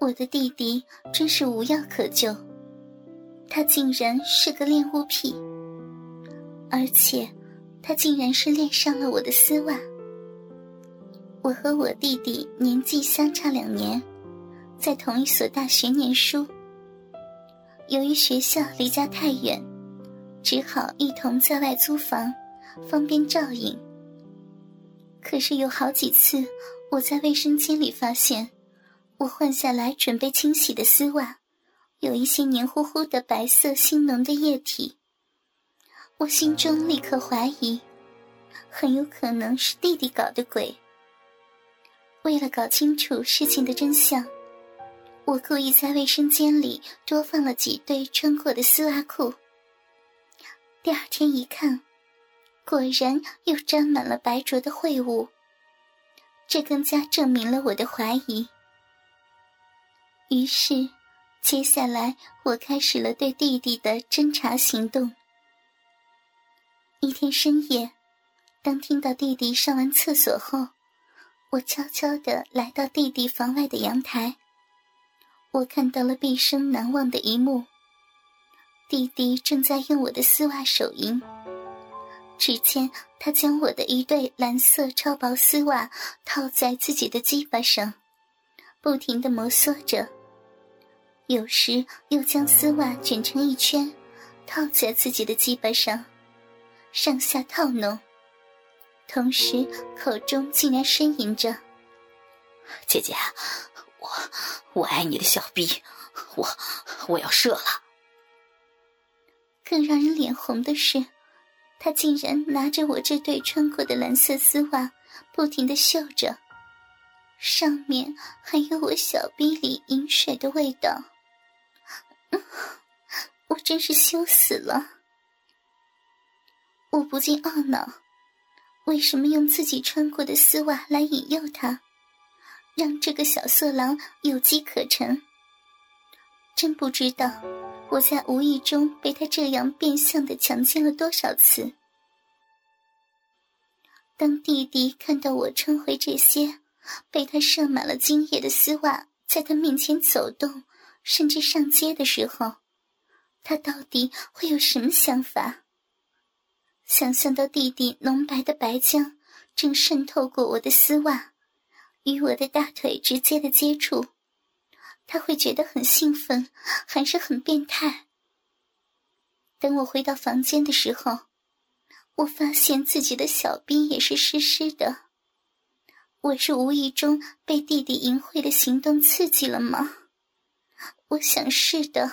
我的弟弟真是无药可救，他竟然是个恋物癖，而且他竟然是恋上了我的丝袜。我和我弟弟年纪相差两年，在同一所大学念书。由于学校离家太远，只好一同在外租房，方便照应。可是有好几次，我在卫生间里发现。我换下来准备清洗的丝袜，有一些黏糊糊的白色腥浓的液体。我心中立刻怀疑，很有可能是弟弟搞的鬼。为了搞清楚事情的真相，我故意在卫生间里多放了几对穿过的丝袜裤。第二天一看，果然又沾满了白浊的秽物，这更加证明了我的怀疑。于是，接下来我开始了对弟弟的侦查行动。一天深夜，当听到弟弟上完厕所后，我悄悄地来到弟弟房外的阳台。我看到了毕生难忘的一幕：弟弟正在用我的丝袜手淫。只见他将我的一对蓝色超薄丝袜套在自己的鸡巴上，不停地摩挲着。有时又将丝袜卷成一圈，套在自己的鸡巴上，上下套弄，同时口中竟然呻吟着：“姐姐，我我爱你的小逼，我我要射了。”更让人脸红的是，他竟然拿着我这对穿过的蓝色丝袜，不停的嗅着，上面还有我小逼里饮水的味道。我真是羞死了！我不禁懊恼，为什么用自己穿过的丝袜来引诱他，让这个小色狼有机可乘？真不知道我在无意中被他这样变相的强奸了多少次。当弟弟看到我穿回这些被他射满了精液的丝袜，在他面前走动。甚至上街的时候，他到底会有什么想法？想象到弟弟浓白的白浆正渗透过我的丝袜，与我的大腿直接的接触，他会觉得很兴奋，还是很变态？等我回到房间的时候，我发现自己的小臂也是湿湿的。我是无意中被弟弟淫秽的行动刺激了吗？我想是的。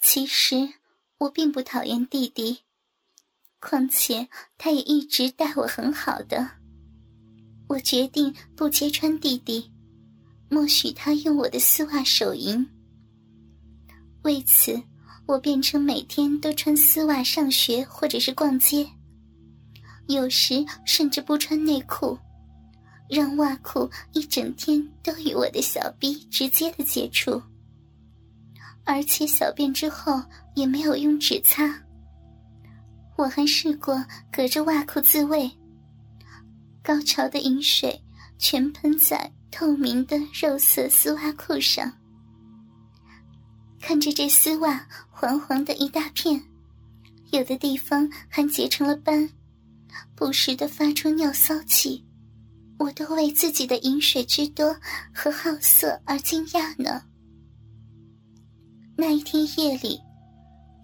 其实我并不讨厌弟弟，况且他也一直待我很好的。我决定不揭穿弟弟，默许他用我的丝袜手淫。为此，我变成每天都穿丝袜上学或者是逛街，有时甚至不穿内裤。让袜裤一整天都与我的小臂直接的接触，而且小便之后也没有用纸擦。我还试过隔着袜裤自慰，高潮的饮水全喷在透明的肉色丝袜裤上，看着这丝袜黄黄的一大片，有的地方还结成了斑，不时的发出尿骚气。我都为自己的饮水之多和好色而惊讶呢。那一天夜里，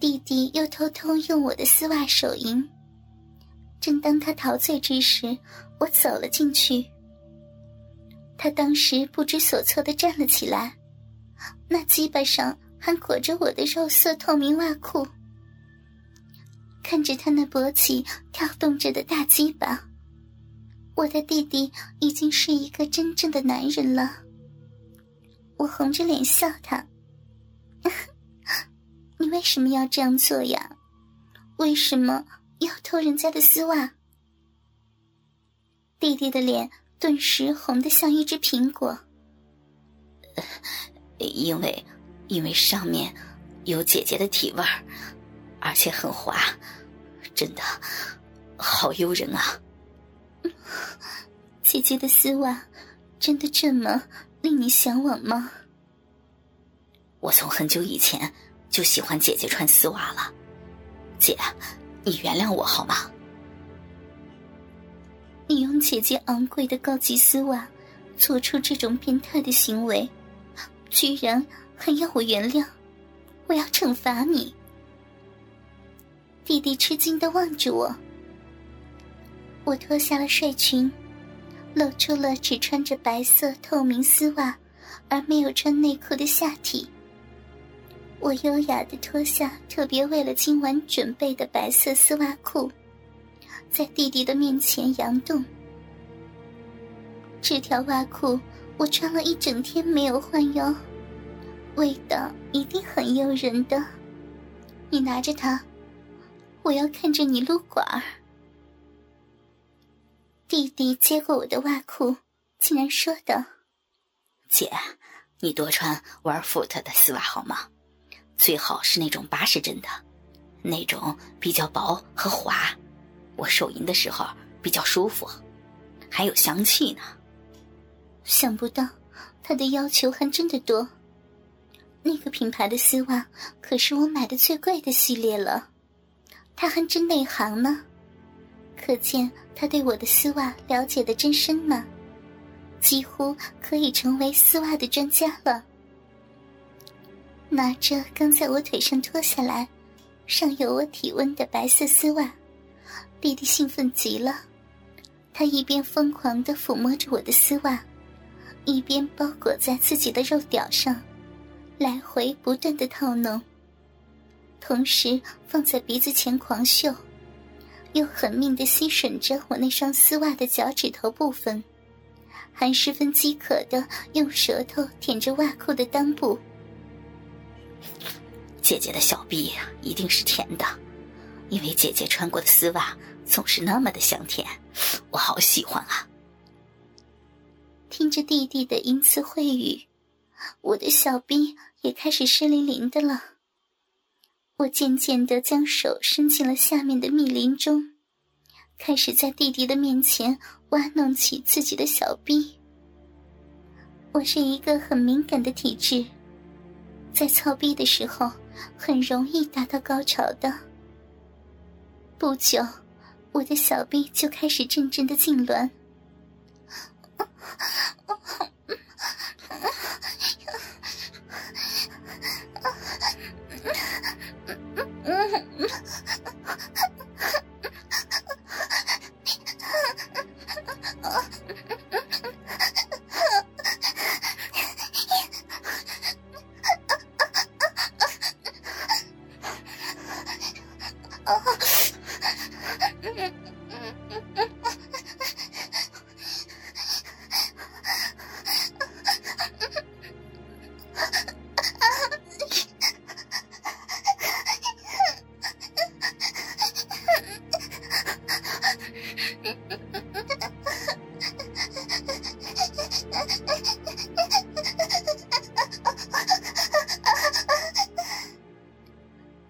弟弟又偷偷用我的丝袜手淫。正当他陶醉之时，我走了进去。他当时不知所措的站了起来，那鸡巴上还裹着我的肉色透明袜裤。看着他那勃起跳动着的大鸡巴。我的弟弟已经是一个真正的男人了。我红着脸笑他：“ 你为什么要这样做呀？为什么要偷人家的丝袜？”弟弟的脸顿时红得像一只苹果。因为，因为上面有姐姐的体味儿，而且很滑，真的好诱人啊！姐姐的丝袜真的这么令你向往吗？我从很久以前就喜欢姐姐穿丝袜了，姐，你原谅我好吗？你用姐姐昂贵的高级丝袜做出这种变态的行为，居然还要我原谅？我要惩罚你！弟弟吃惊的望着我，我脱下了睡裙，露出了只穿着白色透明丝袜而没有穿内裤的下体。我优雅的脱下特别为了今晚准备的白色丝袜裤。在弟弟的面前扬动，这条袜裤我穿了一整天没有换哟，味道一定很诱人的。你拿着它，我要看着你撸管儿。弟弟接过我的袜裤，竟然说道：“姐，你多穿 Wearfoot 的丝袜好吗？最好是那种八十针的，那种比较薄和滑。”我手淫的时候比较舒服，还有香气呢。想不到他的要求还真的多。那个品牌的丝袜可是我买的最贵的系列了，他还真内行呢。可见他对我的丝袜了解的真深呢，几乎可以成为丝袜的专家了。拿着刚在我腿上脱下来、上有我体温的白色丝袜。弟弟兴奋极了，他一边疯狂的抚摸着我的丝袜，一边包裹在自己的肉屌上，来回不断的套弄，同时放在鼻子前狂嗅，又狠命的吸吮着我那双丝袜的脚趾头部分，还十分饥渴的用舌头舔着袜裤的裆部。姐姐的小臂一定是甜的。因为姐姐穿过的丝袜总是那么的香甜，我好喜欢啊！听着弟弟的淫词秽语，我的小臂也开始湿淋淋的了。我渐渐的将手伸进了下面的密林中，开始在弟弟的面前挖弄起自己的小臂。我是一个很敏感的体质，在操逼的时候很容易达到高潮的。不久，我的小臂就开始阵阵的痉挛。了。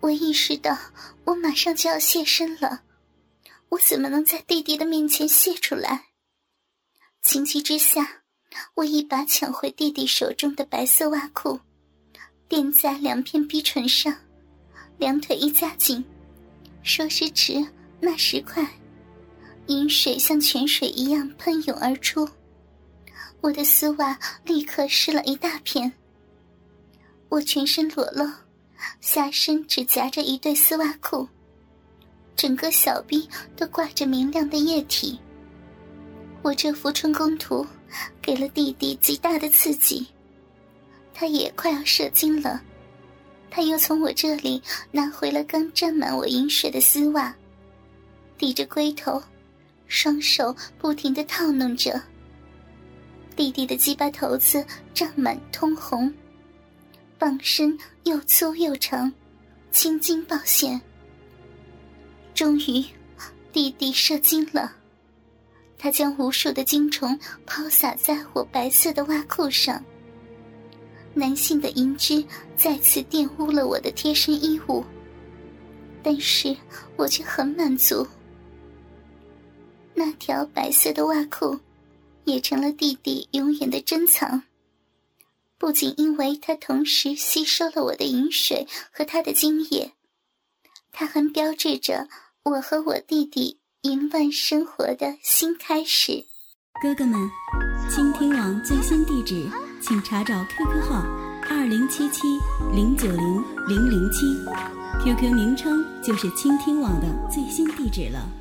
我意识到，我马上就要现身了，我怎么能在弟弟的面前泄出来？情急之下，我一把抢回弟弟手中的白色袜裤，垫在两片逼唇上，两腿一夹紧，说时迟，那时快，饮水像泉水一样喷涌而出，我的丝袜立刻湿了一大片，我全身裸露。下身只夹着一对丝袜裤，整个小臂都挂着明亮的液体。我这幅春宫图给了弟弟极大的刺激，他也快要射精了。他又从我这里拿回了刚沾满我饮水的丝袜，抵着龟头，双手不停的套弄着。弟弟的鸡巴头子胀满通红。棒身又粗又长，青筋暴现。终于，弟弟射精了。他将无数的精虫抛洒在我白色的袜裤上。男性的银汁再次玷污了我的贴身衣物，但是我却很满足。那条白色的袜裤，也成了弟弟永远的珍藏。不仅因为它同时吸收了我的饮水和他的精液，它还标志着我和我弟弟淫乱生活的新开始。哥哥们，倾听网最新地址，请查找 QQ 号二零七七零九零零零七，QQ 名称就是倾听网的最新地址了。